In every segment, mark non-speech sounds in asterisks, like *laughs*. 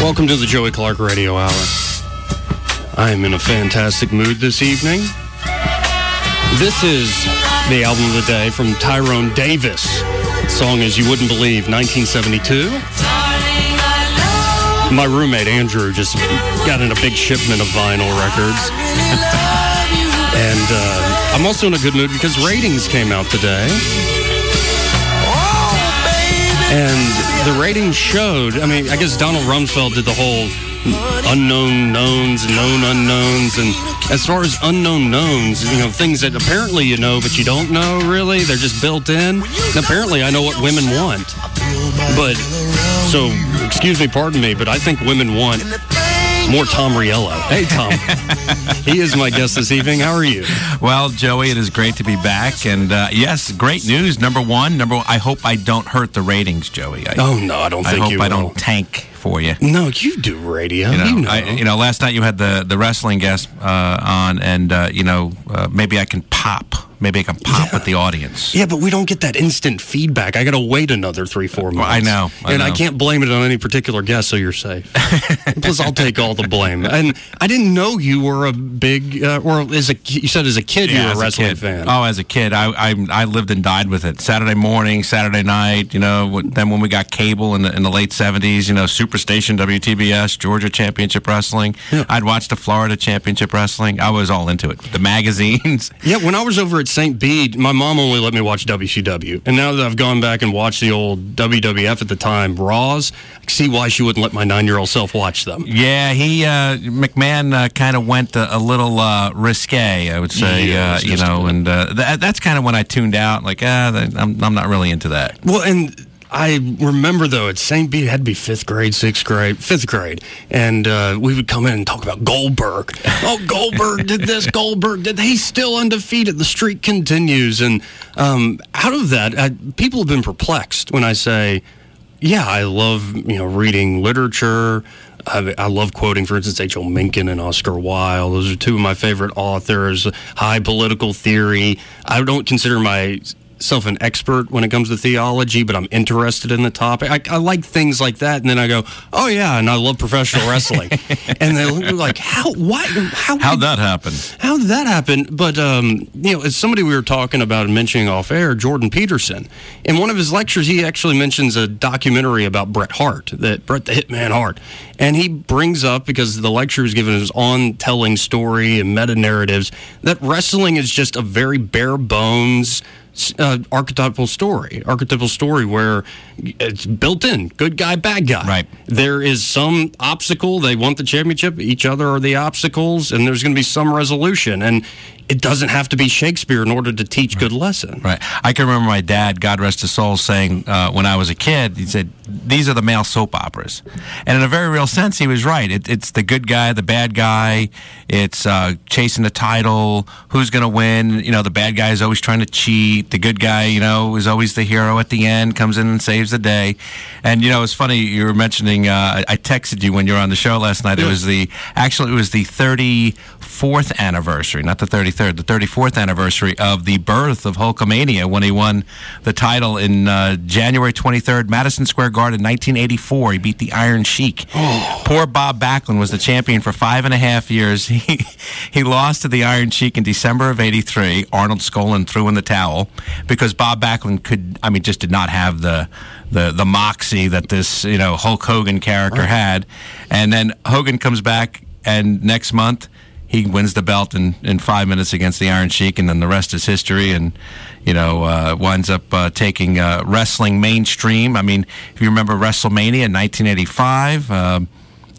Welcome to the Joey Clark Radio Hour. I am in a fantastic mood this evening. This is the album of the day from Tyrone Davis. Song is You Wouldn't Believe, 1972. My roommate Andrew just got in a big shipment of vinyl records. *laughs* and uh, I'm also in a good mood because ratings came out today. And the ratings showed, I mean, I guess Donald Rumsfeld did the whole unknown knowns and known unknowns. And as far as unknown knowns, you know, things that apparently you know, but you don't know really, they're just built in. And apparently I know what women want. But, so, excuse me, pardon me, but I think women want more Tom Riello. Hey, Tom. he is my guest this evening. How are you? Well, Joey, it is great to be back. And uh, yes, great news. Number one, number one, I hope I don't hurt the ratings, Joey. I, oh, no, I don't I think hope I will. don't tank for you. No, you do radio. You know, You know. I, you know, last night you had the, the wrestling guest uh, on, and, uh, you know, uh, maybe I can pop. Maybe I can pop with the audience. Yeah, but we don't get that instant feedback. I got to wait another three, four months. I know, I and I can't blame it on any particular guest, so you're safe. *laughs* Plus, I'll take all the blame. And I didn't know you were a big, uh, or as a you said as a kid you Yeah, were a a wrestling kid. fan. Oh, as a kid, I, I I lived and died with it. Saturday morning, Saturday night. You know, then when we got cable in the in the late seventies, you know, Superstation, WTBS, Georgia Championship Wrestling. I'd watched the Florida Championship Wrestling. I was all into it. The magazines. *laughs* Yeah, when I was over at St. Bede, my mom only let me watch WCW. And now that I've gone back and watched the old WWF at the time, Raws, I see why she wouldn't let my nine year old self watch them. Yeah, he uh, McMahon uh, kind of went a, a little uh, risque, I would say. Yeah, uh, you know, and uh, that, that's kind of when I tuned out. Like, ah, I'm I'm not really into that. Well, and I remember though at St. It had to be fifth grade, sixth grade, fifth grade, and uh, we would come in and talk about Goldberg. *laughs* Oh, Goldberg did this. Goldberg did. He's still undefeated. The streak continues, and um, out of that, I, people have been perplexed when I say, "Yeah, I love you know reading literature." I, I love quoting, for instance, H.L. Mencken and Oscar Wilde. Those are two of my favorite authors. High political theory. I don't consider myself an expert when it comes to theology, but I'm interested in the topic. I, I like things like that, and then I go, "Oh yeah," and I love professional wrestling. *laughs* and they look like, "How? Why? How? How'd that happen? How did that happen? But um, you know, as somebody we were talking about and mentioning off air, Jordan Peterson, in one of his lectures, he actually mentions a documentary about Bret Hart, that Bret the Hitman Hart, and he brings up because the lecture was given his on telling story and meta narratives that wrestling is just a very bare bones. Uh, archetypal story, archetypal story where it's built in, good guy, bad guy. Right. There is some obstacle. They want the championship. Each other are the obstacles, and there's going to be some resolution. And it doesn't have to be Shakespeare in order to teach good lesson. Right. I can remember my dad, God rest his soul, saying uh, when I was a kid, he said, "These are the male soap operas," and in a very real sense, he was right. It, it's the good guy, the bad guy. It's uh, chasing the title. Who's going to win? You know, the bad guy is always trying to cheat. The good guy, you know, is always the hero at the end. Comes in and saves the day. And you know, it's funny you were mentioning. Uh, I texted you when you were on the show last night. It was the actually it was the thirty fourth anniversary, not the thirty third, the thirty fourth anniversary of the birth of Hulkamania when he won the title in uh, January twenty third, Madison Square Garden, nineteen eighty four. He beat the Iron Sheik. Poor Bob Backlund was the champion for five and a half years. *laughs* He he lost to the Iron Sheik in December of eighty three. Arnold Skaaland threw in the towel because Bob Backlund could, I mean, just did not have the the the moxie that this you know Hulk Hogan character had. And then Hogan comes back, and next month he wins the belt in, in five minutes against the Iron Sheik, and then the rest is history. And you know, uh, winds up uh, taking uh, wrestling mainstream. I mean, if you remember WrestleMania in 1985. Uh,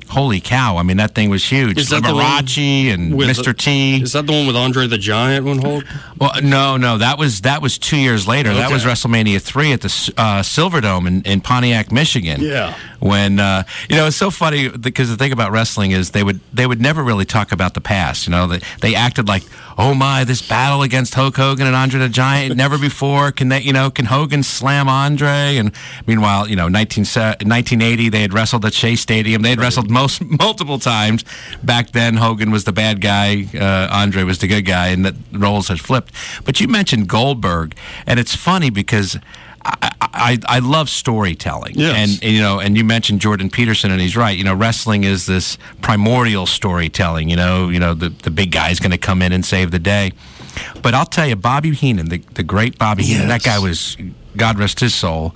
holy cow! I mean, that thing was huge. Is that the Liberace and with- Mr. T. Is that the one with Andre the Giant when Hulk? Well, no, no, that was that was two years later. That was WrestleMania three at the uh, Silverdome in, in Pontiac, Michigan. Yeah. When uh, you know, it's so funny because the thing about wrestling is they would they would never really talk about the past. You know, they, they acted like, oh my, this battle against Hulk Hogan and Andre the Giant, never before can they, you know, can Hogan slam Andre? And meanwhile, you know, 19, 1980 they had wrestled at Shea Stadium. They had wrestled most *laughs* multiple times. Back then, Hogan was the bad guy, uh, Andre was the good guy, and the roles had flipped. But you mentioned Goldberg, and it's funny because. I, I, I love storytelling, Yes. and, and, you know, and you mentioned Jordan Peterson, and he's right. You know, wrestling is this primordial storytelling. You know, you know the the big guy's going to come in and save the day. But I'll tell you, Bobby Heenan, the the great Bobby Heenan, that guy was, God rest his soul.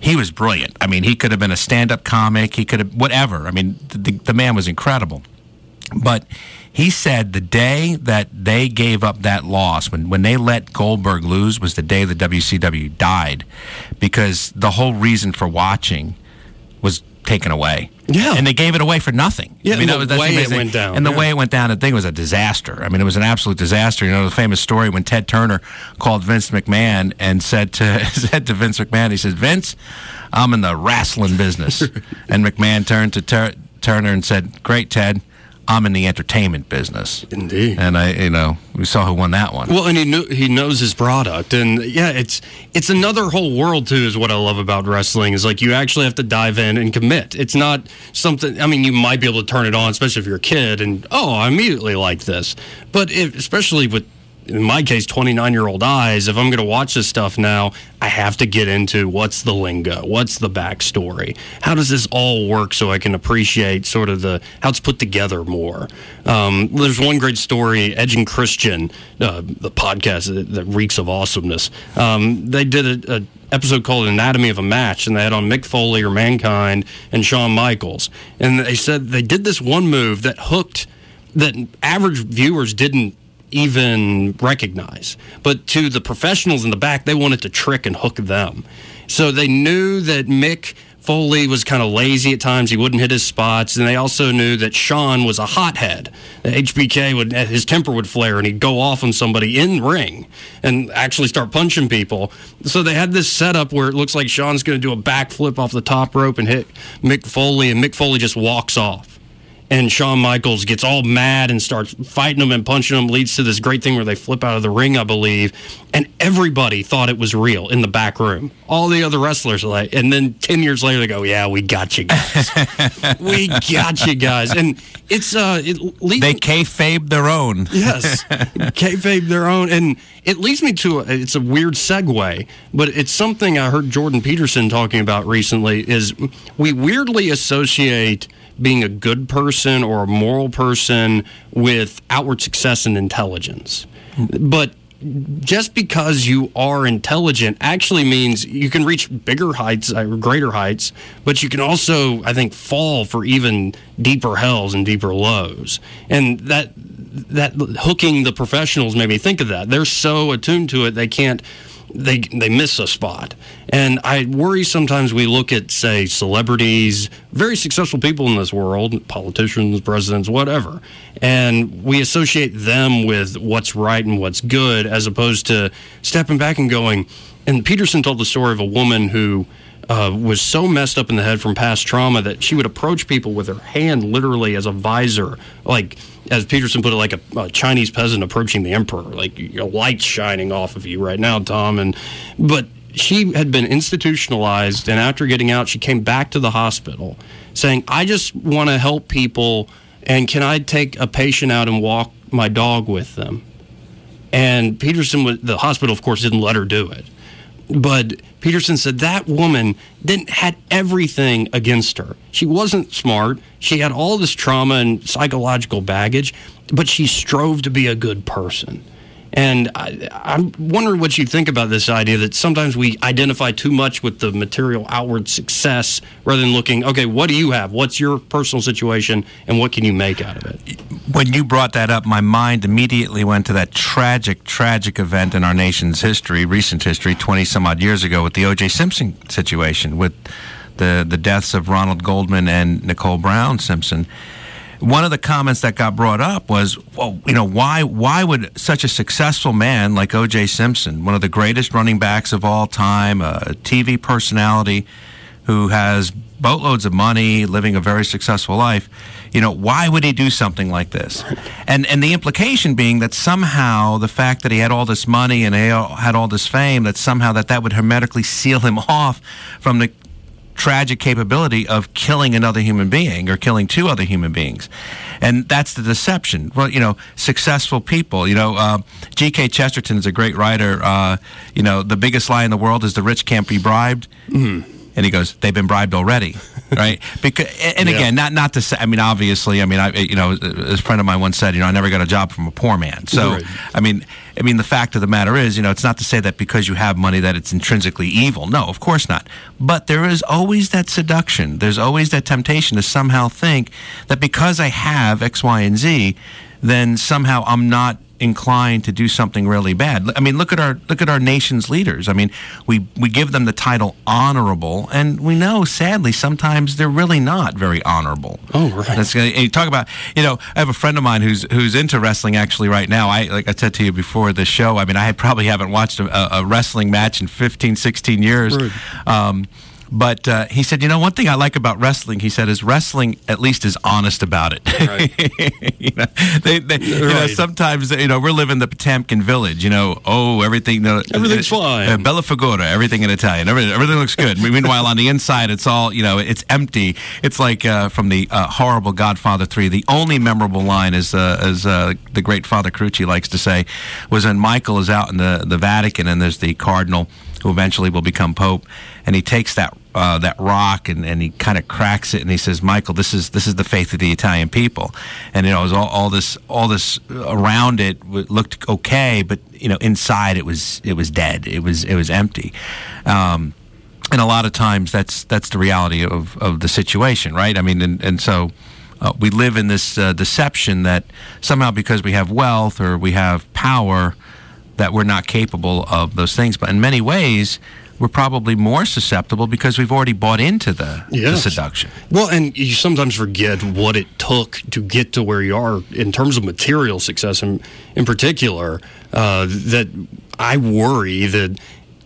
He was brilliant. I mean, he could have been a stand-up comic. He could have whatever. I mean, the, the man was incredible. But he said the day that they gave up that loss, when, when they let Goldberg lose, was the day the WCW died because the whole reason for watching was taken away. Yeah. And they gave it away for nothing. Yeah, I mean, that the that's way it went down, And the yeah. way it went down, the thing was a disaster. I mean, it was an absolute disaster. You know, the famous story when Ted Turner called Vince McMahon and said to *laughs* said to Vince McMahon, he says, "Vince, I'm in the wrestling business." *laughs* and McMahon turned to Tur- Turner and said, "Great, Ted." I'm in the entertainment business. Indeed. And I, you know, we saw who won that one. Well, and he knew he knows his product, and yeah, it's it's another whole world too. Is what I love about wrestling is like you actually have to dive in and commit. It's not something. I mean, you might be able to turn it on, especially if you're a kid, and oh, I immediately like this. But if, especially with in my case, 29 year old eyes, if I'm going to watch this stuff now, I have to get into what's the lingo, what's the backstory, how does this all work, so I can appreciate sort of the how it's put together more. Um, there's one great story, Edge and Christian, uh, the podcast that, that reeks of awesomeness. Um, they did a, a episode called Anatomy of a Match, and they had on Mick Foley or Mankind and Shawn Michaels, and they said they did this one move that hooked that average viewers didn't even recognize. But to the professionals in the back, they wanted to trick and hook them. So they knew that Mick Foley was kind of lazy at times. He wouldn't hit his spots. And they also knew that Shawn was a hothead. HBK would, eh, his temper would flare and he'd go off on somebody in ring and actually start punching people. So they had this setup where it looks like Shawn's going to do a backflip off the top rope and hit Mick Foley, and Mick Foley just walks off and Shawn Michaels gets all mad and starts fighting them and punching them, leads to this great thing where they flip out of the ring, I believe. And everybody thought it was real in the back room. All the other wrestlers are like, and then 10 years later, they go, Yeah, we got you guys. *laughs* we got you guys. And it's, uh, it leads they kayfabe their own. yes, kayfabe their own, and it leads me to a, it's a weird segue, but it's something I heard Jordan Peterson talking about recently. Is we weirdly associate being a good person or a moral person with outward success and intelligence, but just because you are intelligent actually means you can reach bigger heights or greater heights, but you can also, I think, fall for even deeper hells and deeper lows. And that that hooking the professionals made me think of that. They're so attuned to it they can't they they miss a spot. And I worry sometimes we look at say celebrities, very successful people in this world, politicians, presidents, whatever, and we associate them with what's right and what's good as opposed to stepping back and going and Peterson told the story of a woman who uh, was so messed up in the head from past trauma that she would approach people with her hand literally as a visor, like as Peterson put it, like a, a Chinese peasant approaching the emperor, like your light's shining off of you right now, Tom. And but she had been institutionalized, and after getting out, she came back to the hospital saying, "I just want to help people, and can I take a patient out and walk my dog with them?" And Peterson, the hospital, of course, didn't let her do it. But Peterson said that woman didn't had everything against her. She wasn't smart. She had all this trauma and psychological baggage, but she strove to be a good person. And I, I'm wondering what you think about this idea that sometimes we identify too much with the material outward success rather than looking, okay, what do you have? What's your personal situation and what can you make out of it? When you brought that up, my mind immediately went to that tragic, tragic event in our nation's history, recent history, 20 some odd years ago, with the O.J. Simpson situation, with the the deaths of Ronald Goldman and Nicole Brown Simpson, one of the comments that got brought up was, well, you know, why why would such a successful man like O.J. Simpson, one of the greatest running backs of all time, a TV personality who has boatloads of money, living a very successful life, you know, why would he do something like this? And and the implication being that somehow the fact that he had all this money and he had all this fame, that somehow that that would hermetically seal him *laughs* off from the tragic capability of killing another human being or killing two other human beings. And that's the deception. Well, you know, successful people, you know, uh, G.K. Chesterton is a great writer. Uh, you know, the biggest lie in the world is the rich can't be bribed. Mm-hmm. And he goes, "They've been bribed already, *laughs* right?" Because, and Yeah. again, not not to say. I mean, obviously, I mean, I you know, a friend of mine once said, you know, I never got a job from a poor man. So, Right. I mean, I mean, the fact of the matter is, you know, it's not to say that because you have money that it's intrinsically evil. No, of course not. But there is always that seduction. There's always that temptation to somehow think that because I have X, Y, and Z, then somehow I'm not inclined to do something really bad. I mean, look at our look at our nation's leaders. I mean, we we give them the title honorable, and we know, sadly, sometimes they're really not very honorable. Oh, right. That's and you talk about. You know, I have a friend of mine who's who's into wrestling actually right now. I like I said to you before the show. I mean, I probably haven't watched a, a wrestling match in 15, 16 years. Right. Um, but uh, he said, you know, one thing I like about wrestling, he said, is wrestling at least is honest about it. *laughs* you know, they, they, you know, sometimes you know we're living the Potemkin village. You know, oh everything, Everything's uh, fine. Uh, Bella Figura, everything in Italian, everything, everything looks good. *laughs* Meanwhile, on the inside, it's all you know, it's empty. It's like uh, from the uh, horrible Godfather Three. The only memorable line is, uh, as uh, the great Father Crucci likes to say, was when Michael is out in the the Vatican and there's the cardinal who eventually will become pope, and he takes that uh, that rock and, and he kind of cracks it and he says, "Michael, this is this is the faith of the Italian people," and you know, it was all, all this all this around it looked okay, but you know, inside it was it was dead. It was it was empty. Um, and a lot of times that's that's the reality of, of the situation, right? I mean, and, and so uh, we live in this uh, deception that somehow because we have wealth or we have power, that we're not capable of those things. But in many ways, we're probably more susceptible because we've already bought into the, the seduction. Well, and you sometimes forget what it took to get to where you are in terms of material success, in, in particular. Uh, that I worry that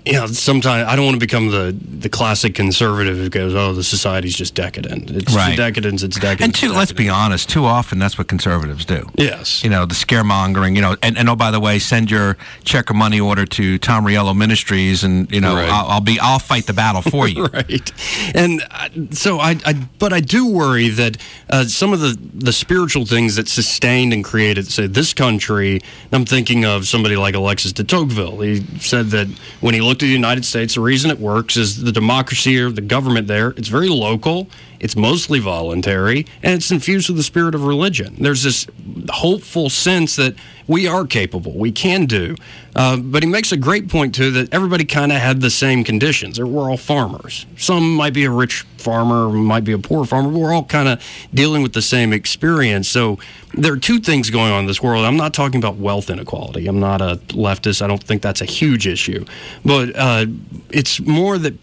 you know sometimes I don't want to become the the classic conservative who goes, "Oh, the society's just decadent. It's Right. decadence. It's decadent." And too, let's be honest, too often that's what conservatives do. Yes. You know, the scaremongering, you know, and, and oh, by the way, send your check or money order to Tom Riello Ministries and, you know, Right. I'll, I'll be, I'll fight the battle for you. *laughs* right and uh, so I, I but i do worry that uh, some of the the spiritual things that sustained and created say this country i'm thinking of somebody like alexis de tocqueville he said that when he looked at the united states the reason it works is the democracy or the government there it's very local it's mostly voluntary and it's infused with the spirit of religion. There's this hopeful sense that we are capable we can do. Uh, but he makes a great point too that everybody kind of had the same conditions. We're all farmers. Some might be a rich farmer might be a poor farmer but we're all kind of dealing with the same experience. So there are two things going on in this world. I'm not talking about wealth inequality. I'm not a leftist. I don't think that's a huge issue. But uh, it's more that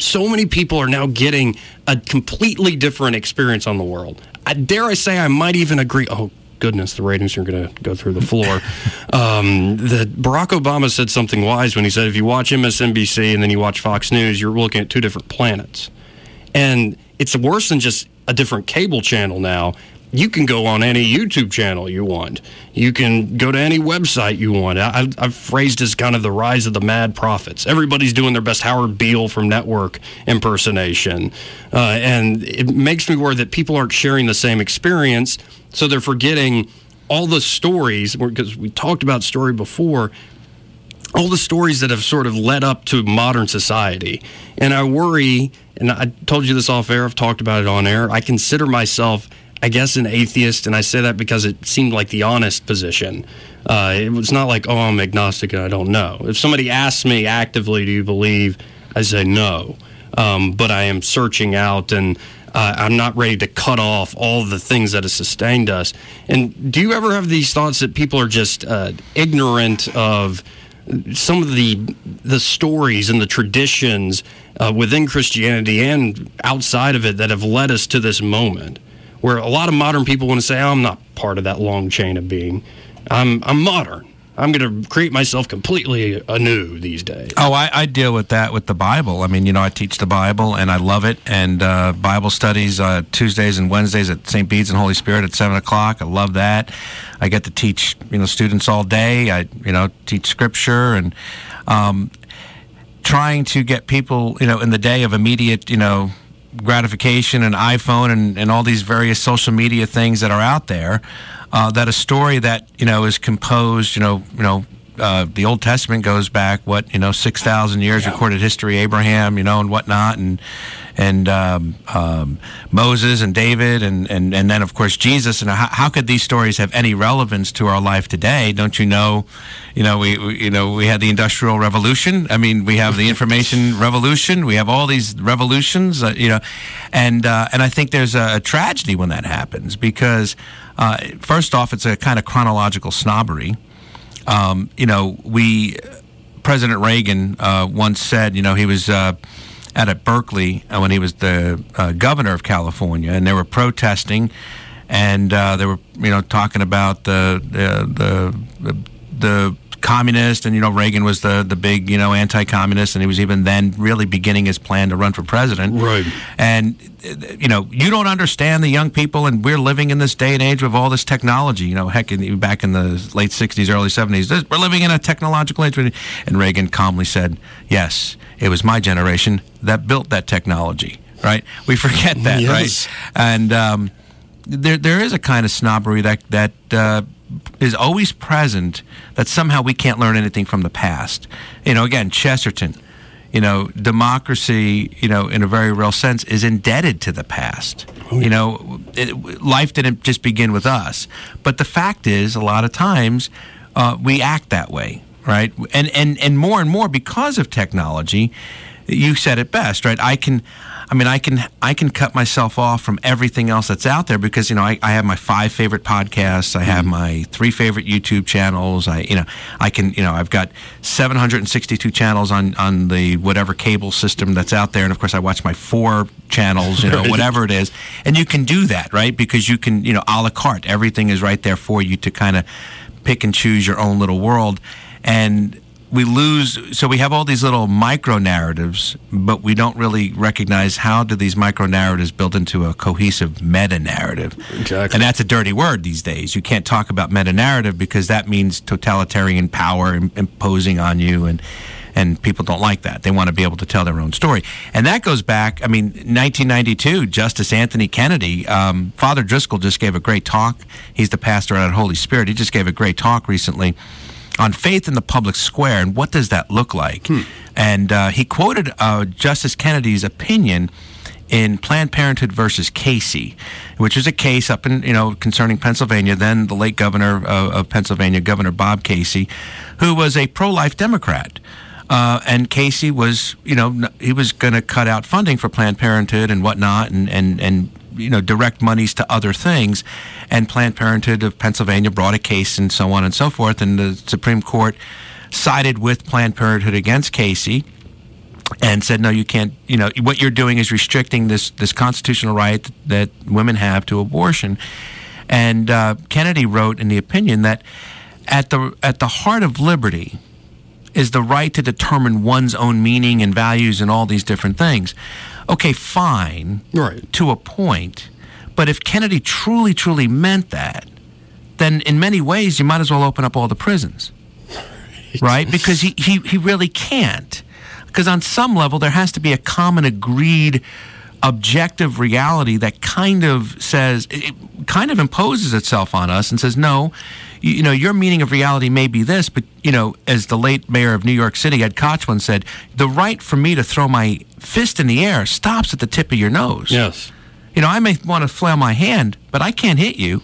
so many people are now getting a completely different experience on the world. I dare I say I might even agree. Oh goodness, the ratings are going to go through the floor. *laughs* um, that Barack Obama said something wise when he said, if you watch MSNBC and then you watch Fox News, you're looking at two different planets. And it's worse than just a different cable channel now. You can go on any YouTube channel you want. You can go to any website you want. I, I've- I've phrased as kind of the rise of the mad prophets. Everybody's doing their best Howard Beale from Network impersonation. Uh, and it makes me worry that people aren't sharing the same experience, so they're forgetting all the stories, because we talked about story before, all the stories that have sort of led up to modern society. And I worry, and I told you this off air, I've talked about it on air. I consider myself, I guess, an atheist, and I say that because it seemed like the honest position. Uh, it was not like, oh, I'm agnostic and I don't know. If somebody asks me actively, do you believe? I say no. Um, but I am searching out and uh, I'm not ready to cut off all the things that have sustained us. And do you ever have these thoughts that people are just uh, ignorant of some of the the stories and the traditions uh, within Christianity and outside of it that have led us to this moment, where a lot of modern people want to say, oh, "I'm not part of that long chain of being. I'm I'm modern. I'm going to create myself completely anew these days." Oh, I, I, deal with that with the Bible. I mean, you know, I teach the Bible and I love it. And uh, Bible studies uh, Tuesdays and Wednesdays at St. Bede's and Holy Spirit at seven o'clock. I love that. I get to teach you know students all day. I you know teach scripture and um, trying to get people you know in the day of immediate you know gratification and iPhone and, and all these various social media things that are out there. Uh, that a story that you know is composed, you know, you know, uh, the Old Testament goes back what you know six thousand years yeah. recorded history, Abraham, you know, and whatnot, and and um, um, Moses and David, and, and and then of course Jesus. And how, how, could these stories have any relevance to our life today? Don't you know? You know, we, we you know we had the Industrial Revolution. I mean, we have the Information *laughs* Revolution. We have all these revolutions. Uh, you know, and uh, and I think there's a, a tragedy when that happens because. Uh, first off, it's a kind of chronological snobbery. Um, you know, we President Reagan uh, once said, you know, he was uh, at at Berkeley uh, when he was the uh, governor of California, and they were protesting, and uh, they were, you know, talking about the the the, the communist, and you know Reagan was the the big you know anti-communist, and he was even then really beginning his plan to run for president. Right. And you know you don't understand the young people, and we're living in this day and age with all this technology. You know, heck, in, back in the late '60s, early '70s, we're living in a technological age. And Reagan calmly said, "Yes, it was my generation that built that technology." Right? We forget that, yes. right? And um, there there is a kind of snobbery that that. Uh, is always present that somehow we can't learn anything from the past. You know, again, Chesterton, you know, democracy, you know, in a very real sense, is indebted to the past. Oh. You know, it, life didn't just begin with us. But the fact is, a lot of times, uh, we act that way, right? And, and, and more and more because of technology, you said it best, right? I can I mean, I can I can cut myself off from everything else that's out there because you know I, I have my five favorite podcasts, I have mm-hmm. my three favorite YouTube channels. I you know I can you know I've got 762 channels on on the whatever cable system that's out there, and of course I watch my four channels, you know *laughs* whatever it is, and you can do that right because you can you know a la carte. Everything is right there for you to kind of pick and choose your own little world, and we lose so we have all these little micro narratives but we don't really recognize how do these micro narratives build into a cohesive meta narrative exactly and that's a dirty word these days you can't talk about meta narrative because that means totalitarian power imposing on you and and people don't like that. They want to be able to tell their own story. And that goes back, I mean, 1992, Justice Anthony Kennedy, um, Father Driscoll just gave a great talk. He's the pastor at Holy Spirit. He just gave a great talk recently on faith in the public square and what does that look like. Hmm. And uh, he quoted uh, Justice Kennedy's opinion in Planned Parenthood versus Casey, which was a case up in you know concerning Pennsylvania. Then the late governor of, of Pennsylvania, Governor Bob Casey, who was a pro-life Democrat. Uh, and Casey was, you know, he was going to cut out funding for Planned Parenthood and whatnot, and and and you know direct monies to other things. And Planned Parenthood of Pennsylvania brought a case and so on and so forth. And the Supreme Court sided with Planned Parenthood against Casey and said, no, you can't. You know what you're doing is restricting this this constitutional right that women have to abortion. And uh, Kennedy wrote in the opinion that at the at the heart of liberty is the right to determine one's own meaning and values and all these different things okay, fine, right. to a point. But if Kennedy truly, truly meant that, then in many ways you might as well open up all the prisons, *laughs* right? Because he, he, he really can't. Because on some level, there has to be a common agreed objective reality that kind of says, it kind of imposes itself on us and says, no, you, you, know, your meaning of reality may be this, but, you know, as the late mayor of New York City, Ed Koch, once said, the right for me to throw my fist in the air stops at the tip of your nose. Yes. You know, I may want to flail my hand, but I can't hit you,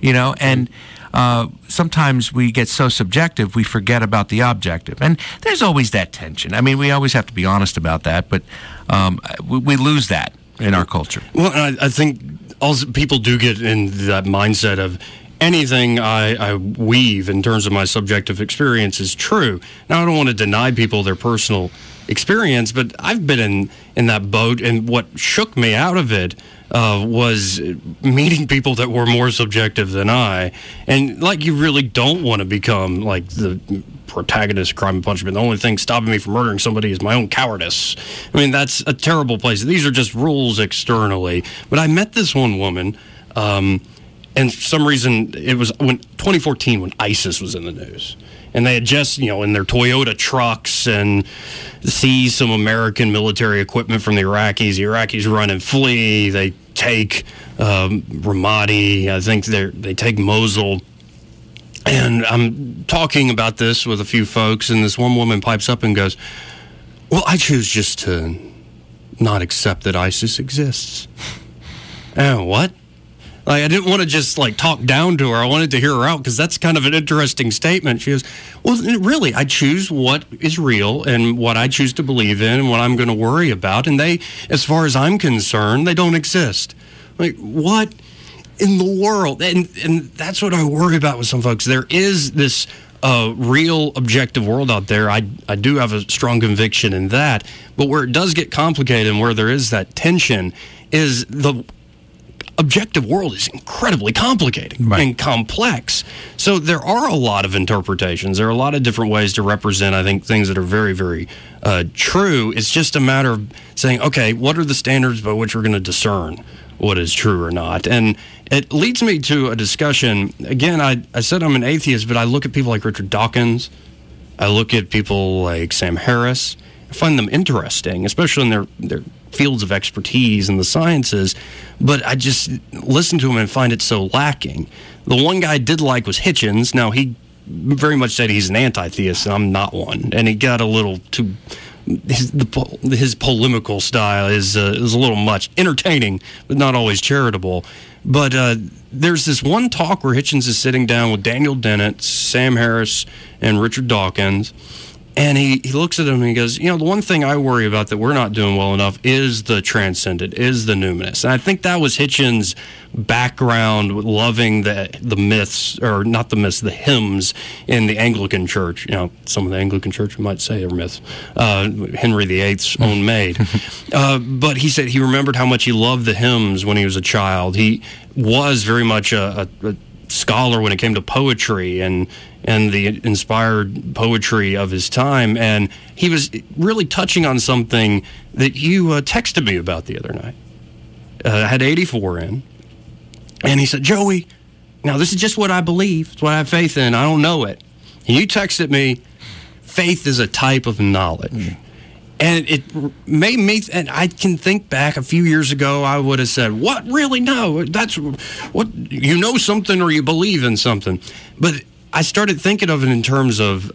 you know, and. Uh, sometimes we get so subjective we forget about the objective, and there's always that tension. I mean, we always have to be honest about that, but um, we, we, lose that in our culture. Well, I, I think also people do get in that mindset of anything I, I, weave in terms of my subjective experience is true. Now, I don't want to deny people their personal experience, but I've been in, in that boat, and what shook me out of it uh, was meeting people that were more subjective than I. And like, you really don't want to become like the protagonist of crime and punishment. The only thing stopping me from murdering somebody is my own cowardice. I mean, that's a terrible place. These are just rules externally. But I met this one woman. Um, and for some reason, it was when 2014 when ISIS was in the news and they had just, you know, in their Toyota trucks and seized some American military equipment from the Iraqis. The Iraqis run and flee. They take um, Ramadi. I think they they take Mosul. And I'm talking about this with a few folks, and this one woman pipes up and goes, "Well, I choose just to not accept that ISIS exists." *laughs* oh, what? Like I didn't want to just like talk down to her. I wanted to hear her out because that's kind of an interesting statement. She goes, "Well, really, I choose what is real and what I choose to believe in and what I'm going to worry about. And they, as far as I'm concerned, they don't exist. Like what in the world? And and that's what I worry about with some folks. There is this." a real objective world out there. I, I do have a strong conviction in that. But where it does get complicated and where there is that tension is the objective world is incredibly complicated right. and complex. So there are a lot of interpretations. There are a lot of different ways to represent, I think, things that are very, very uh, true. It's just a matter of saying, okay, what are the standards by which we're going to discern what is true or not? And it leads me to a discussion. Again, I, I said I'm an atheist, but I look at people like Richard Dawkins. I look at people like Sam Harris. I find them interesting, especially in their, their fields of expertise in the sciences, but I just listen to him and find it so lacking. The one guy I did like was Hitchens. Now, he very much said he's an anti theist, and I'm not one. And he got a little too. His, the, his polemical style is uh, is a little much entertaining, but not always charitable. But uh, there's this one talk where Hitchens is sitting down with Daniel Dennett, Sam Harris, and Richard Dawkins, and he, he looks at him and he goes, You know, the one thing I worry about that we're not doing well enough is the transcendent, is the numinous. And I think that was Hitchens' background, loving the the myths, or not the myths, the hymns in the Anglican Church. You know, some of the Anglican Church might say are myths. Uh, Henry VIII's own *laughs* maid. uh, but he said he remembered how much he loved the hymns when he was a child. He was very much a, a, a scholar when it came to poetry and and the inspired poetry of his time. And he was really touching on something that you uh, texted me about the other night. Uh, I had 84 in. And he said, Joey, now this is just what I believe. It's what I have faith in. I don't know it. And you texted me, faith is a type of knowledge. Mm. And it made me, and I can think back a few years ago, I would have said, What? Really? No. That's what you know something or you believe in something. But I started thinking of it in terms of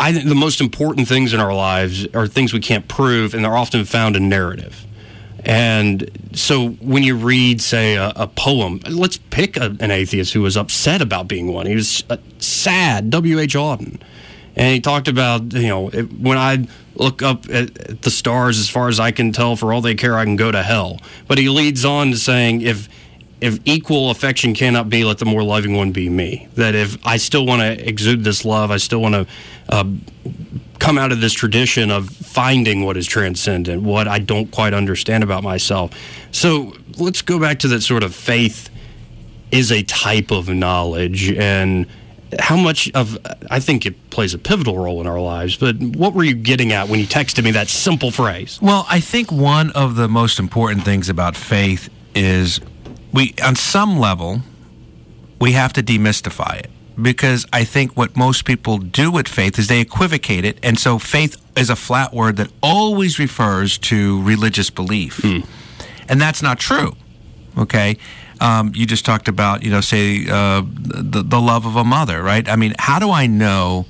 I think the most important things in our lives are things we can't prove, and they're often found in narrative. And so when you read, say, a, a poem, let's pick a, an atheist who was upset about being one. He was uh, sad, W.H. Auden. And he talked about, you know, when I look up at, at the stars, as far as I can tell, for all they care, I can go to hell. But he leads on to saying, if if equal affection cannot be, let the more loving one be me. That if I still want to exude this love, I still want to uh, come out of this tradition of finding what is transcendent, what I don't quite understand about myself. So let's go back to that sort of faith is a type of knowledge and how much of I think it plays a pivotal role in our lives, but what were you getting at when you texted me that simple phrase? Well, I think one of the most important things about faith is we on some level we have to demystify it because I think what most people do with faith is they equivocate it, and so faith is a flat word that always refers to religious belief, hmm. and that's not true. Okay. Um, you just talked about, you know, say uh, the the love of a mother, right? I mean, how do I know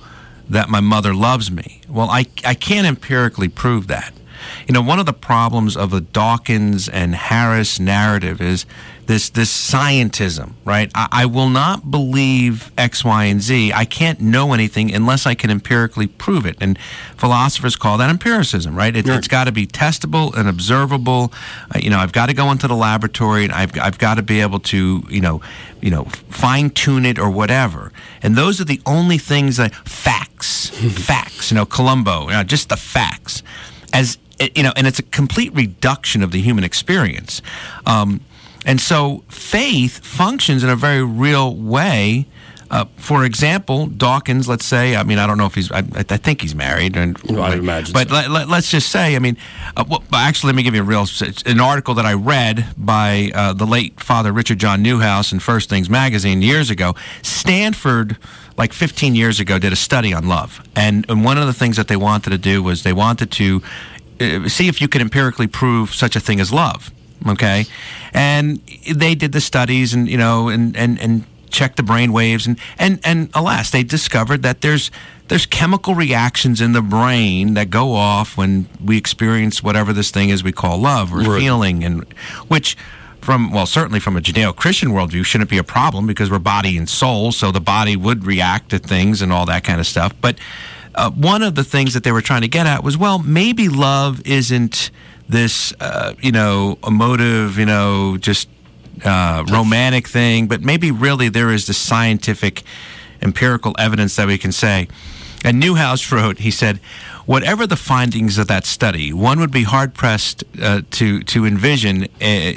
that my mother loves me? Well, I I can't empirically prove that. You know, one of the problems of the Dawkins and Harris narrative is this this scientism, right? I, I, will not believe X, Y, and Z. I can't know anything unless I can empirically prove it. And philosophers call that empiricism, right? It, has got to be testable and observable. Uh, you know, I've got to go into the laboratory and I've I've got to be able to you know you know fine tune it or whatever. And those are the only things that facts, *laughs* facts. You know, Columbo, you know, just the facts. As you know, and it's a complete reduction of the human experience. Um, and so faith functions in a very real way. Uh, for example, Dawkins, let's say, I mean, I don't know if he's, I, I think he's married. And, well, I imagine But so. let, us just say, I mean, uh, well, actually, let me give you a real, an article that I read by uh, the late Father Richard John Neuhaus in First Things Magazine years ago. Stanford, like 15 years ago, did a study on love. And, and one of the things that they wanted to do was they wanted to uh, see if you could empirically prove such a thing as love okay and they did the studies and you know and and and checked the brain waves and and and alas they discovered that there's there's chemical reactions in the brain that go off when we experience whatever this thing is we call love or right. feeling and which from well certainly from a judeo-christian worldview shouldn't be a problem because we're body and soul so the body would react to things and all that kind of stuff but uh, one of the things that they were trying to get at was well maybe love isn't this, uh, you know, emotive, you know, just uh, romantic thing, but maybe really there is the scientific, empirical evidence that we can say. And Neuhaus wrote, he said, whatever the findings of that study, one would be hard pressed uh, to to envision uh,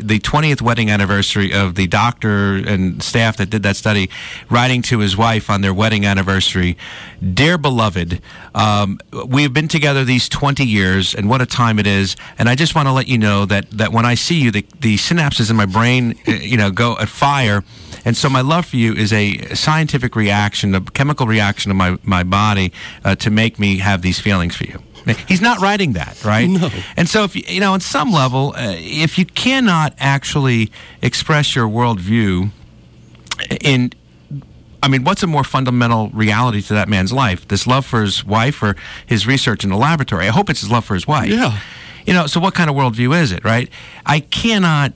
the 20th wedding anniversary of the doctor and staff that did that study writing to his wife on their wedding anniversary, "Dear beloved, um, we have been together these 20 years, and what a time it is. And I just want to let you know that that when I see you, the the synapses in my brain, uh, you know, go at fire." And so my love for you is a scientific reaction, a chemical reaction of my, my body uh, to make me have these feelings for you. He's not writing that, right? No. And so, if you, you know, on some level, uh, if you cannot actually express your worldview in, I mean, what's a more fundamental reality to that man's life? This love for his wife or his research in the laboratory? I hope it's his love for his wife. Yeah. You know, so what kind of worldview is it, right? I cannot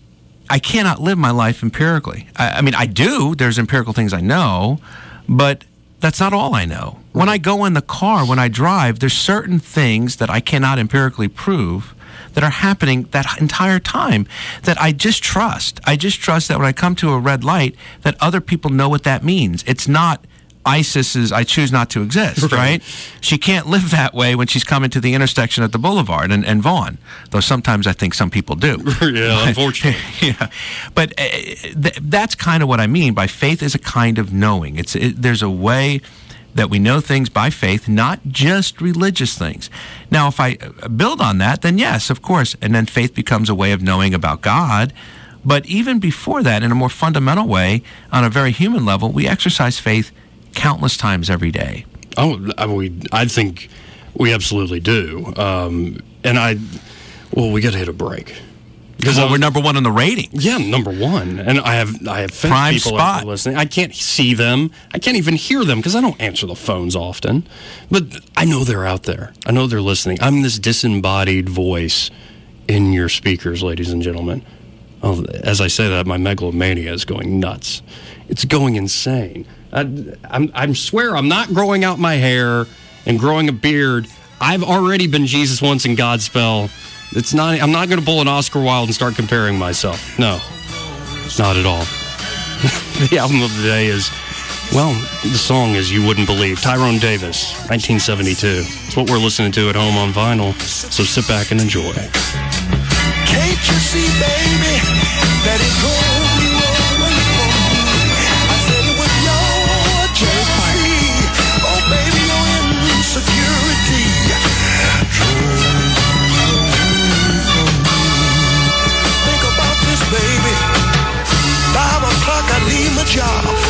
I cannot live my life empirically. I, I, mean, I do. There's empirical things I know, but that's not all I know. When I go in the car, when I drive, there's certain things that I cannot empirically prove that are happening that entire time that I just trust. I just trust that when I come to a red light, that other people know what that means. It's not ISIS is I choose not to exist, right. right. She can't live that way when she's coming to the intersection at the boulevard and, and Vaughn, though sometimes I think some people do. *laughs* yeah, unfortunately. *laughs* yeah. But uh, th- that's kind of what I mean by faith is a kind of knowing. It's it, There's a way that we know things by faith, not just religious things. Now, if I uh, build on that, then yes, of course. And then faith becomes a way of knowing about God. But even before that, in a more fundamental way, on a very human level, we exercise faith countless times every day. Oh, I, we, I think we absolutely do. Um, and I, well, we got to hit a break. Because well, we're number one in the rating. Yeah, number one, and I have I have prime people spot listening. I can't see them. I can't even hear them because I don't answer the phones often. But I know they're out there. I know they're listening. I'm this disembodied voice in your speakers, ladies and gentlemen. Oh, as I say that, my megalomania is going nuts. It's going insane. I, I'm, I swear I'm not growing out my hair and growing a beard. I've already been Jesus once in Godspell. It's not. I'm not going to pull an Oscar Wilde and start comparing myself. No, not at all. *laughs* the album of the day is, well, the song is "You Wouldn't Believe." Tyrone Davis, 1972. It's what we're listening to at home on vinyl. So sit back and enjoy. Can't you see, baby, that it job.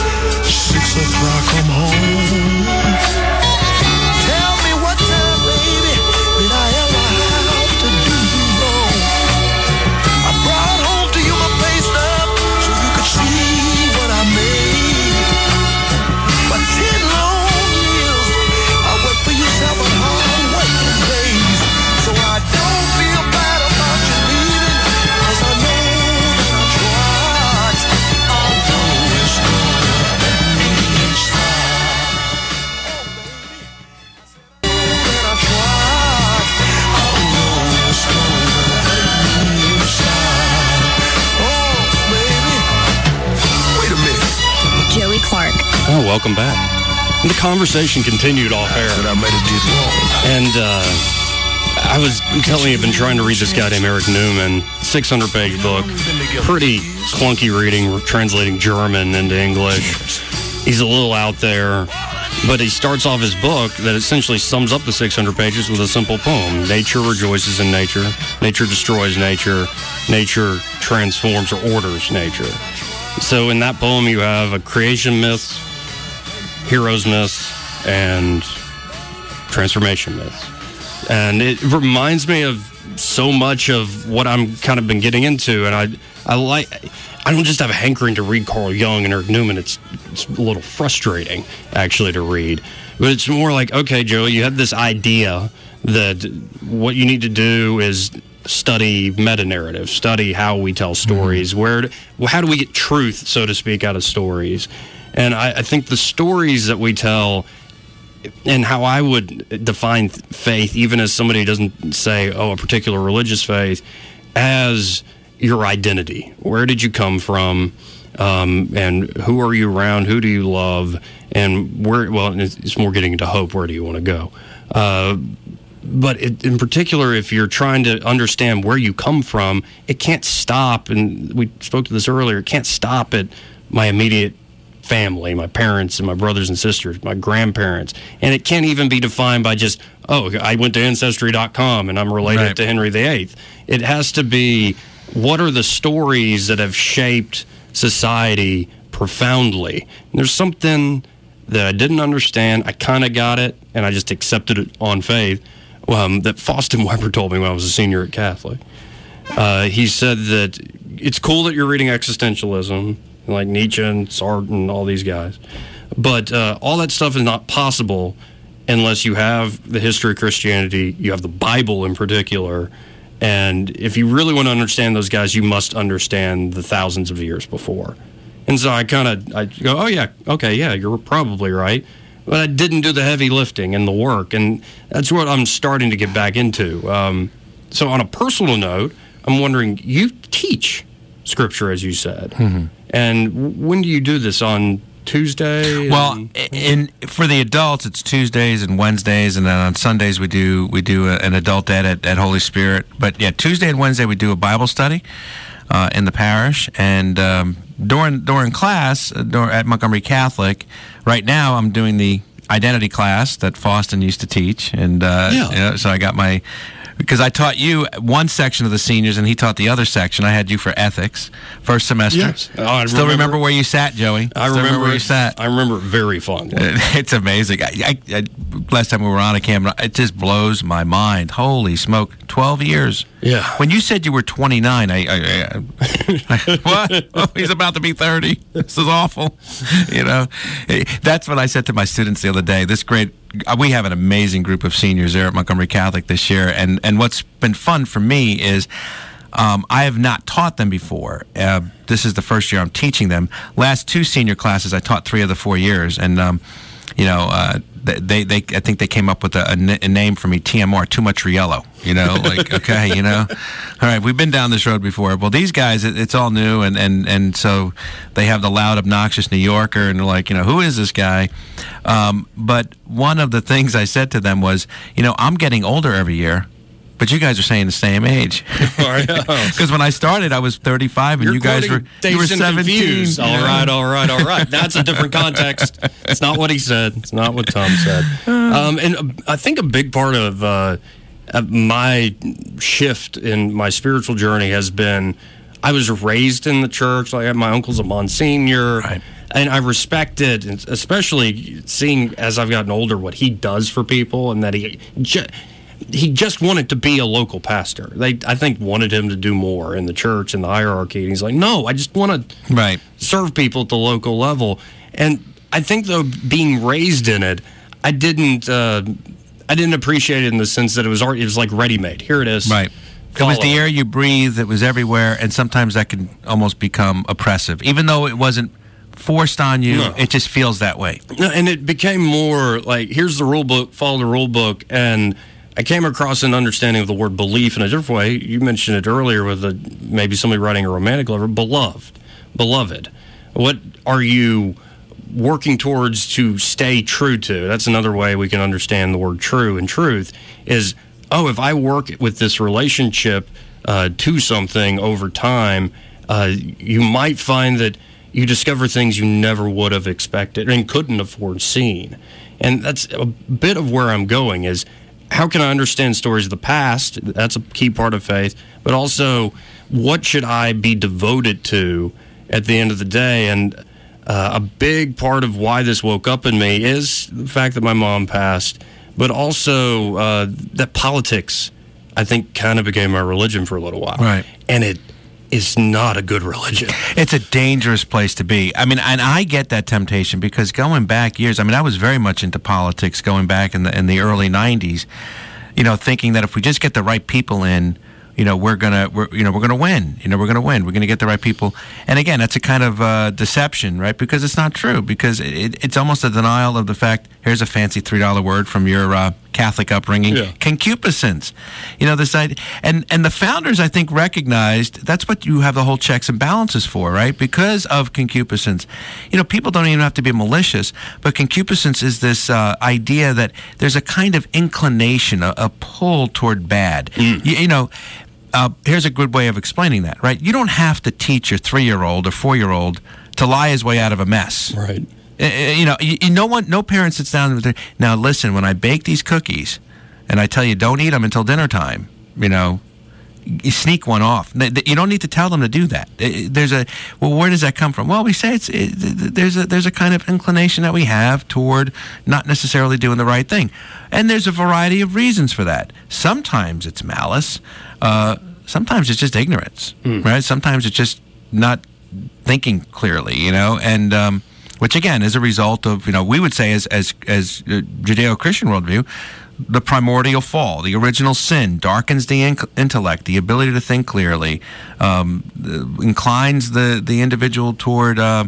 Welcome back. And the conversation continued off air. I made it long. And uh, I was telling you, I've been trying to read this guy named Erich Neumann, 600 page book. Pretty clunky reading, translating German into English. He's a little out there, but he starts off his book that essentially sums up the 600 pages with a simple poem Nature rejoices in nature, nature destroys nature, nature transforms or orders nature. So in that poem, you have a creation myth, heroes myths and transformation myths. And it reminds me of so much of what I'm kind of been getting into. And I, I like, I don't just have a hankering to read Carl Jung and Erich Neumann. It's, it's a little frustrating actually to read. But it's more like, okay, Joe, you have this idea that what you need to do is study meta narrative, study how we tell stories, mm-hmm. where, how do we get truth, so to speak, out of stories. And I, I think the stories that we tell and how I would define faith, even as somebody who doesn't say, oh, a particular religious faith, as your identity. Where did you come from? Um, and who are you around? Who do you love? And where, well, it's more getting into hope. Where do you want to go? Uh, but it, in particular, if you're trying to understand where you come from, it can't stop. And we spoke to this earlier. It can't stop at my immediate family, my parents and my brothers and sisters, my grandparents. And it can't even be defined by just, oh, I went to ancestry.com and I'm related Right. to Henry VIII. It has to be what are the stories that have shaped society profoundly? And there's something that I didn't understand. I kind of got it and I just accepted it on faith. Um, that Faustin Weber told me when I was a senior at Catholic. Uh, he said that it's cool that you're reading existentialism, like Nietzsche and Sartre and all these guys, but uh, all that stuff is not possible unless you have the history of Christianity, you have the Bible in particular, and if you really want to understand those guys, you must understand the thousands of years before. And so I kind of I go, oh yeah, okay, yeah, you're probably right. But I didn't do the heavy lifting and the work, and that's what I'm starting to get back into. Um, so on a personal note, I'm wondering, you teach scripture as you said, and when do you do this on Tuesday? Well, and- in for the adults, it's Tuesdays and Wednesdays, and then on Sundays we do we do a, an adult ed at, at Holy Spirit. But yeah, Tuesday and Wednesday we do a Bible study uh, in the parish, and um, during during class uh, dur- at Montgomery Catholic, right now I'm doing the identity class that Faustin used to teach, and uh, Yeah. you know, so I got my. Because I taught you one section of the seniors, and he taught the other section. I had you for ethics first semester. Yes. Oh, I Still remember, remember- where you sat, Joey. I Still remember, where you sat. I remember it very fondly. *laughs* It's amazing. I, I, I, last time we were on a camera, it just blows my mind. Holy smoke! Twelve years. Yeah. When you said you were 29, I, I, I *laughs* *laughs* what? Oh, he's about to be 30. This is awful. You know, that's what I said to my students the other day. This great, uh, we have an amazing group of seniors there at Montgomery Catholic this year, and and what's been fun for me is. Um, I have not taught them before. Uh, this is the first year I'm teaching them. Last two senior classes, I taught three of the four years, and um, you know, uh, they, they, I think they came up with a, a n- a name for me, TMR, too much Riello. You know, *laughs* like okay, you know, all right, we've been down this road before. Well, these guys, it, it's all new, and and and so they have the loud, obnoxious New Yorker, and they're like, you know, who is this guy? Um, but one of the things I said to them was, you know, I'm getting older every year. But you guys are saying the same age. *laughs* Because *laughs* when I started, I was 35, and You're you guys were you were Dazed and 17. confused. All know? right, all right, all right. That's a different context. It's not what he said. It's not what Tom said. *sighs* Um, and uh, I think a big part of uh, my shift in my spiritual journey has been I was raised in the church. Like my uncle's a Monsignor. Right. And I respect it, especially seeing as I've gotten older what he does for people, and that he he just wanted to be a local pastor. They, I think, wanted him to do more in the church and the hierarchy. And he's like, no, I just want to Right. serve people at the local level. And I think, though, being raised in it, I didn't, uh, I didn't appreciate it in the sense that it was already, it was like ready made. Here it is. Right. It was the air you breathed. It was everywhere, and sometimes that can almost become oppressive, even though it wasn't forced on you. No. It just feels that way. No, and it became more like here's the rule book, follow the rule book, and I came across an understanding of the word belief in a different way. You mentioned it earlier with maybe somebody writing a romantic letter, beloved, beloved. What are you working towards to stay true to. That's another way we can understand the word true and truth is oh, if I work with this relationship uh, to something over time, uh, you might find that you discover things you never would have expected and couldn't have foreseen. And that's a bit of where I'm going is how can I understand stories of the past? That's a key part of faith, but also what should I be devoted to at the end of the day? And uh, a big part of why this woke up in me is the fact that my mom passed, but also uh, that politics, I think, kind of became my religion for a little while. Right. And it is not a good religion. It's a dangerous place to be. I mean, and I get that temptation because going back years, I mean, I was very much into politics going back in the in the early '90s. You know, thinking that if we just get the right people in, you know, we're gonna, we're, you know, we're gonna win. You know, we're gonna win. We're gonna get the right people. And again, that's a kind of uh, deception, right? Because it's not true. Because it, it's almost a denial of the fact. Here's a fancy three dollar word from your uh, Catholic upbringing: Yeah. concupiscence. You know, this idea, and and the founders, I think, recognized that's what you have the whole checks and balances for, right? Because of concupiscence. You know, people don't even have to be malicious, but concupiscence is this uh, idea that there's a kind of inclination, a, a pull toward bad. You, you know uh, here's a good way of explaining that, right? You don't have to teach your three year old or four year old to lie his way out of a mess. Right. Uh, uh, You know, you, no one, no parent sits down with their, now. Listen, when I bake these cookies, and I tell you don't eat them until dinner time, you know, you sneak one off. You don't need to tell them to do that. Uh, There's a well, where does that come from? Well, we say it's it, th- th- there's a there's a kind of inclination that we have toward not necessarily doing the right thing, and there's a variety of reasons for that. Sometimes it's malice. Uh, sometimes it's just ignorance, right? Sometimes it's just not thinking clearly, you know, and um, which again is a result of you know we would say as as as uh, Judeo-Christian worldview, the primordial fall, the original sin darkens the in- intellect, the ability to think clearly, um, uh, inclines the the individual toward uh,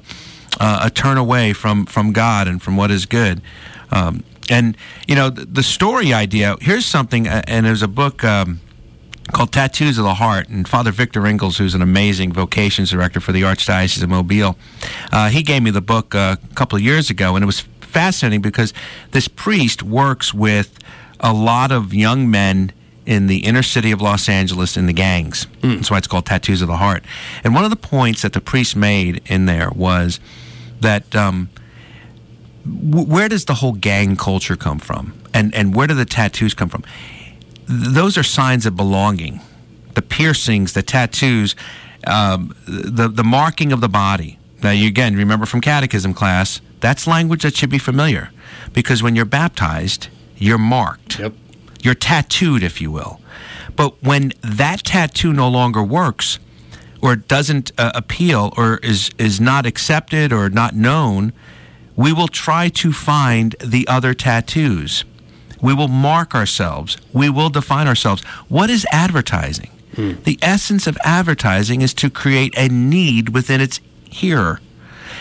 uh, a turn away from from God and from what is good. Um, and you know the, story idea. Here's something, uh, and there's a book. Um, called Tattoos of the Heart. And Father Victor Ingles, who's an amazing vocations director for the Archdiocese of Mobile, uh, he gave me the book uh, a couple of years ago, and it was fascinating because this priest works with a lot of young men in the inner city of Los Angeles in the gangs. That's why it's called Tattoos of the Heart. And one of the points that the priest made in there was that. Um, w- where does the whole gang culture come from and and where do the tattoos come from those are signs of belonging the piercings the tattoos um, the the marking of the body now you again remember from catechism class that's language that should be familiar because when you're baptized you're marked Yep. you're tattooed if you will but when that tattoo no longer works or doesn't uh, appeal or is is not accepted or not known we will try to find the other tattoos. We will mark ourselves. We will define ourselves. What is advertising? Hmm. The essence of advertising is to create a need within its hearer.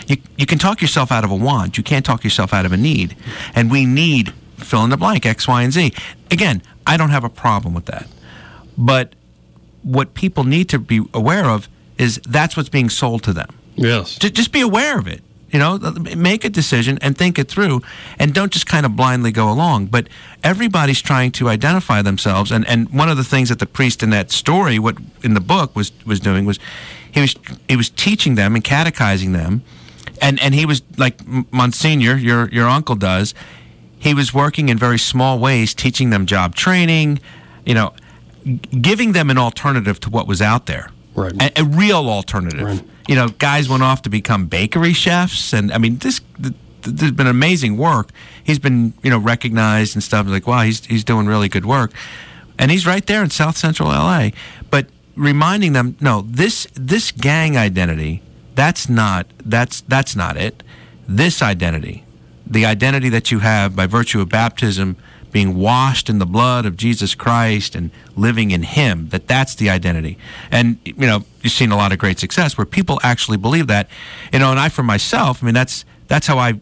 You, you can talk yourself out of a want. You can't talk yourself out of a need. And we need fill in the blank, X, Y, and Z. Again, I don't have a problem with that. But what people need to be aware of is that's what's being sold to them. Yes. Ju- just be aware of it. You know, make a decision and think it through, and don't just kind of blindly go along. But everybody's trying to identify themselves, and, and one of the things that the priest in that story, what in the book was was doing was, he was he was teaching them and catechizing them, and and he was like Monsignor, your your uncle does. He was working in very small ways, teaching them job training, you know, giving them an alternative to what was out there Right. a, a real alternative. You know, guys went off to become bakery chefs, and I mean, this th- th- there's been amazing work. He's been you know recognized and stuff. Like, wow, he's he's doing really good work, and he's right there in South Central LA. But reminding them, no, this this gang identity, that's not that's that's not it. This identity, the identity that you have by virtue of baptism being washed in the blood of Jesus Christ and living in him that that's the identity. And you know you've seen a lot of great success where people actually believe that. You know and I for myself I mean that's that's how I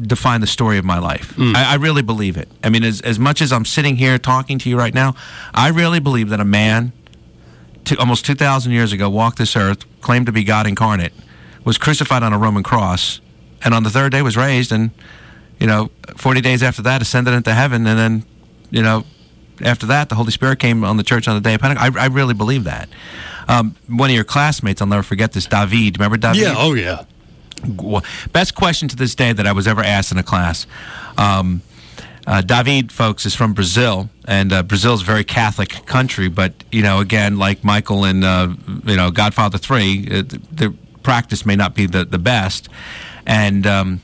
define the story of my life. Mm. I, I really believe it. I mean as, as much as I'm sitting here talking to you right now I really believe that a man to, almost 2,000 years ago walked this earth claimed to be God incarnate was crucified on a Roman cross and on the third day was raised, and you know, 40 days after that, ascended into heaven, and then, you know, after that, the Holy Spirit came on the church on the day of Pentecost. I, I really believe that. Um, one of your classmates, I'll never forget this, David. Remember David? Yeah. Oh, yeah. Best question to this day that I was ever asked in a class. Um, uh, David, folks, is from Brazil, and uh, Brazil is a very Catholic country. But you know, again, like Michael and uh, you know Godfather Three, uh, the practice may not be the the best. And um,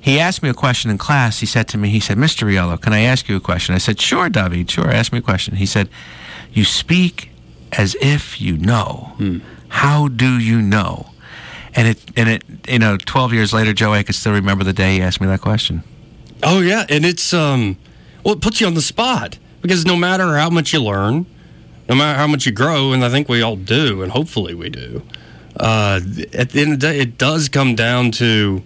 he asked me a question in class. He said to me, he said, Mr. Riello, can I ask you a question? I said, sure, David, sure, ask me a question. He said, you speak as if you know. Hmm. How do you know? And it, and it, you know, 12 years later, Joe, I can still remember the day he asked me that question. Oh, yeah. And it's, um, well, it puts you on the spot because no matter how much you learn, no matter how much you grow, and I think we all do, and hopefully we do, uh, at the end of the day, it does come down to,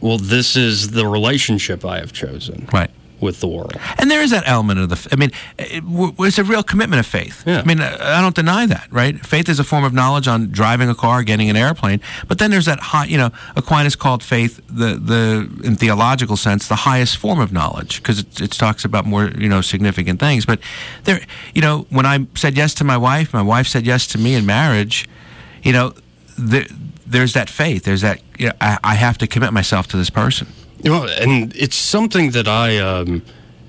well, this is the relationship I have chosen. Right. With the world. And there is that element of the, I mean, it, it's a real commitment of faith. Yeah. I mean, uh, I don't deny that, right? Faith is a form of knowledge on driving a car, getting an airplane. But then there's that high, you know, Aquinas called faith, the, the in theological sense, the highest form of knowledge because it, it talks about more, you know, significant things. But there, you know, when I said yes to my wife, my wife said yes to me in marriage, you know, there, there's that faith. There's that you know, I, I, have to commit myself to this person. Well, and it's something that I. Um,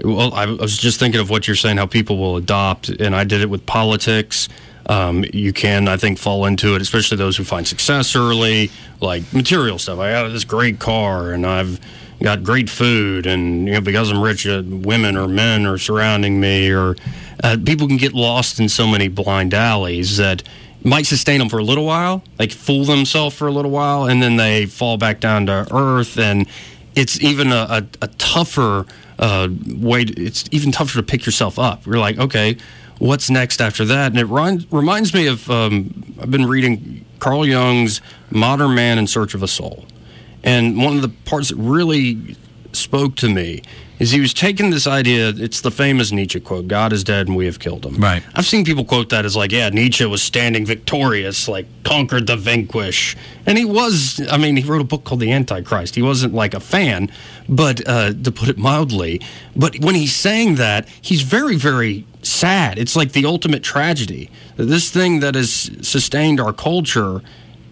well, I was just thinking of what you're saying, how people will adopt, and I did it with politics. Um, you can, I think, fall into it, especially those who find success early, like material stuff. I got this great car, and I've got great food, and you know, because I'm rich, uh, women or men are surrounding me, or uh, people can get lost in so many blind alleys that might sustain them for a little while, like fool themselves for a little while, and then they fall back down to earth. And it's even a, a, a tougher uh, way. To, it's even tougher to pick yourself up. You're like, okay, what's next after that? And it reminds, reminds me of um, I've been reading Carl Jung's Modern Man in Search of a Soul, and one of the parts that really spoke to me is he was taking this idea. It's the famous Nietzsche quote: "God is dead, and we have killed him." Right. I've seen people quote that as like, "Yeah, Nietzsche was standing victorious, like conquered the vanquish," and he was. I mean, he wrote a book called The Antichrist. He wasn't like a fan, but uh, to put it mildly. But when he's saying that, he's very, very sad. It's like the ultimate tragedy. This thing that has sustained our culture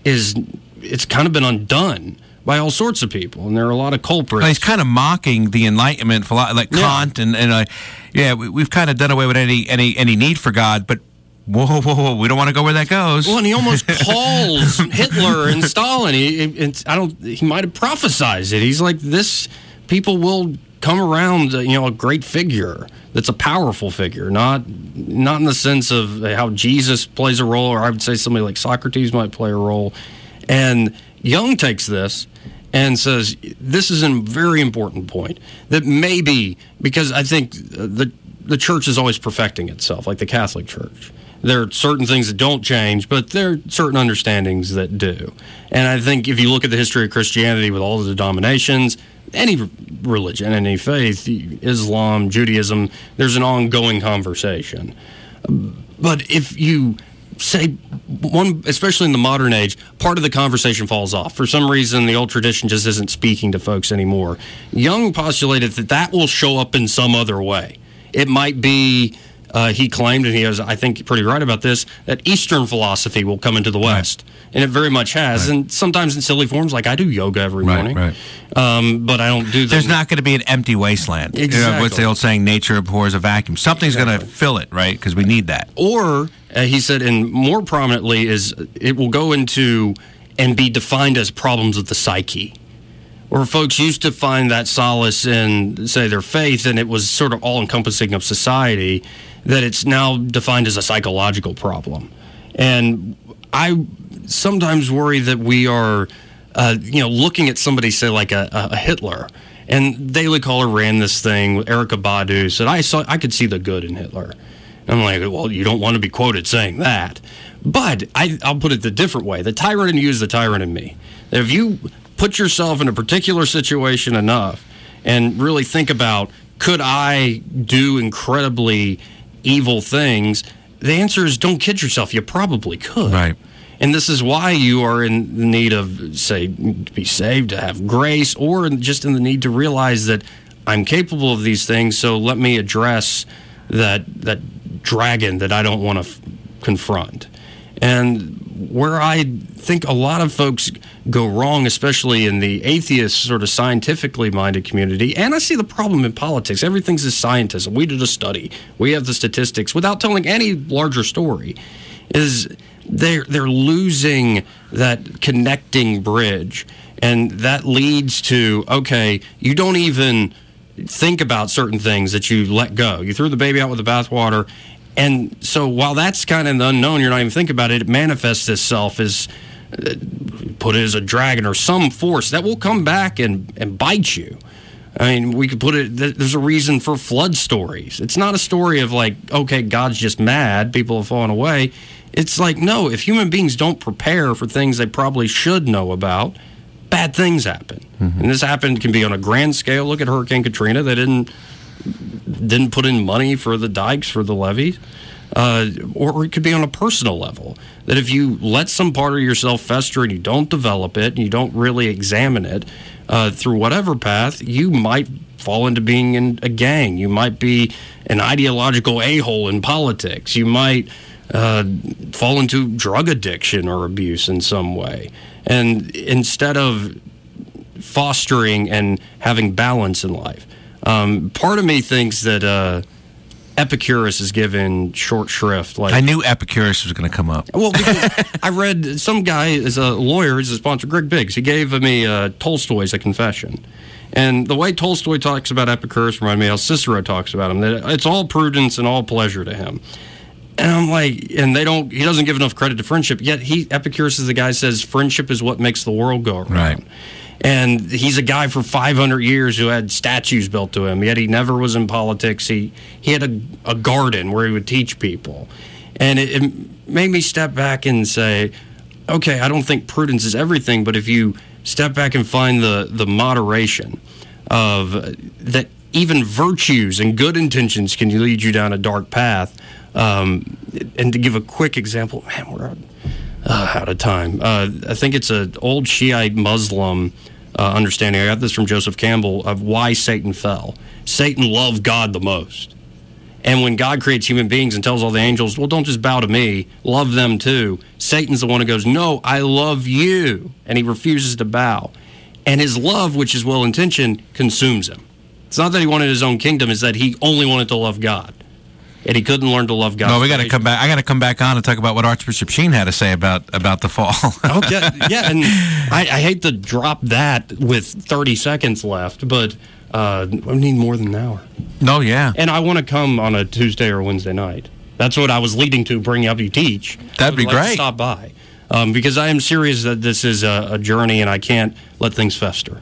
is it's kind of been undone by all sorts of people, and there are a lot of culprits. Well, he's kind of mocking the Enlightenment, like yeah. Kant, and and uh, yeah, we, have kind of done away with any any any need for God, but. Whoa, whoa, whoa! We don't want to go where that goes. Well, and he almost *laughs* calls Hitler and Stalin. He, I don't. He might have prophesized it. He's like, this people will come around. Uh, you know, a great figure that's a powerful figure, not not in the sense of how Jesus plays a role, or I would say somebody like Socrates might play a role. And Jung takes this and says this is a very important point that maybe because I think the the church is always perfecting itself, like the Catholic Church. There are certain things that don't change, but there are certain understandings that do. And I think if you look at the history of Christianity with all the denominations, any religion, any faith, Islam, Judaism, there's an ongoing conversation. But if you say one especially in the modern age part of the conversation falls off. For some reason the old tradition just isn't speaking to folks anymore. Jung postulated that that will show up in some other way. It might be uh, he claimed, and he was, I think, pretty right about this, that Eastern philosophy will come into the West. Right. And it very much has. Right. And sometimes in silly forms, like I do yoga every right, morning. Right. Um, but I don't do that. There's not going to be an empty wasteland. Exactly. You know, what's the old saying, nature abhors a vacuum. Something's exactly. going to fill it, right? Because we need that. Or, uh, he said, and more prominently, is it will go into and be defined as problems of the psyche where folks used to find that solace in, say, their faith, and it was sort of all encompassing of society that it's now defined as a psychological problem. And I sometimes worry that we are, uh, you know, looking at somebody, say, like a, a Hitler. And Daily Caller ran this thing with Erykah Badu said, I saw, I could see the good in Hitler. I'm like, well, you don't want to be quoted saying that. But I, will put it the different way. The tyrant in you is the tyrant in me. If you put yourself in a particular situation enough and really think about, could I do incredibly evil things, the answer is don't kid yourself. You probably could. Right. And this is why you are in the need of, say, to be saved, to have grace, or just in the need to realize that I'm capable of these things. So let me address that that dragon that I don't want to f- confront. And where I think a lot of folks go wrong, especially in the atheist, sort of scientifically minded community, and I see the problem in politics. Everything's a scientism. We did a study, we have the statistics without telling any larger story. Is they're they're losing that connecting bridge, and that leads to okay, you don't even think about certain things that you let go. You threw the baby out with the bathwater, and so while that's kind of the unknown, you're not even thinking about it. It manifests itself as uh, put it as a dragon or some force that will come back and, and bite you. I mean, we could put it. There's a reason for flood stories. It's not a story of like, okay, God's just mad, people have fallen away. It's like, no, if human beings don't prepare for things they probably should know about, bad things happen. Mm-hmm. And this happened can be on a grand scale. Look at Hurricane Katrina. They didn't didn't put in money for the dikes for the levees. Uh, or it could be on a personal level that if you let some part of yourself fester and you don't develop it and you don't really examine it uh, through whatever path, you might fall into being in a gang. You might be an ideological a hole in politics. You might uh, fall into drug addiction or abuse in some way. And instead of fostering and having balance in life, um, part of me thinks that uh, Epicurus is given short shrift. Like I knew Epicurus was going to come up. Well, because I read some guy is a lawyer, he's a sponsor, Greg Biggs. He gave me uh, Tolstoy's A Confession. And the way Tolstoy talks about Epicurus reminded me how Cicero talks about him. That it's all prudence and all pleasure to him. And I'm like, and they don't. He doesn't give enough credit to friendship. Yet he Epicurus is the guy says friendship is what makes the world go around. Right. And he's a guy for 500 years who had statues built to him. Yet he never was in politics. He he had a, a garden where he would teach people, and it, it made me step back and say, okay, I don't think prudence is everything, but if you step back and find the the moderation of that even virtues and good intentions can lead you down a dark path. Um, and to give a quick example, man, we're uh, out of time. Uh, I think it's an old Shiite Muslim uh, understanding. I got this from Joseph Campbell of why Satan fell. Satan loved God the most. And when God creates human beings and tells all the angels, well, don't just bow to me, love them too, Satan's the one who goes, no, I love you. And he refuses to bow. And his love, which is well intentioned, consumes him. It's not that he wanted his own kingdom, it's that he only wanted to love God and he couldn't learn to love God. No, we got to come back. I got to come back on and talk about what Archbishop Sheen had to say about about the fall. *laughs* okay, yeah, and *laughs* I, I, hate to drop that with 30 seconds left, but uh, we need more than an hour. No, yeah, and I want to come on a Tuesday or Wednesday night. That's what I was leading to. Bring up you teach. That'd be like great. stop by um, because I am serious that this is a, a journey, and I can't let things fester.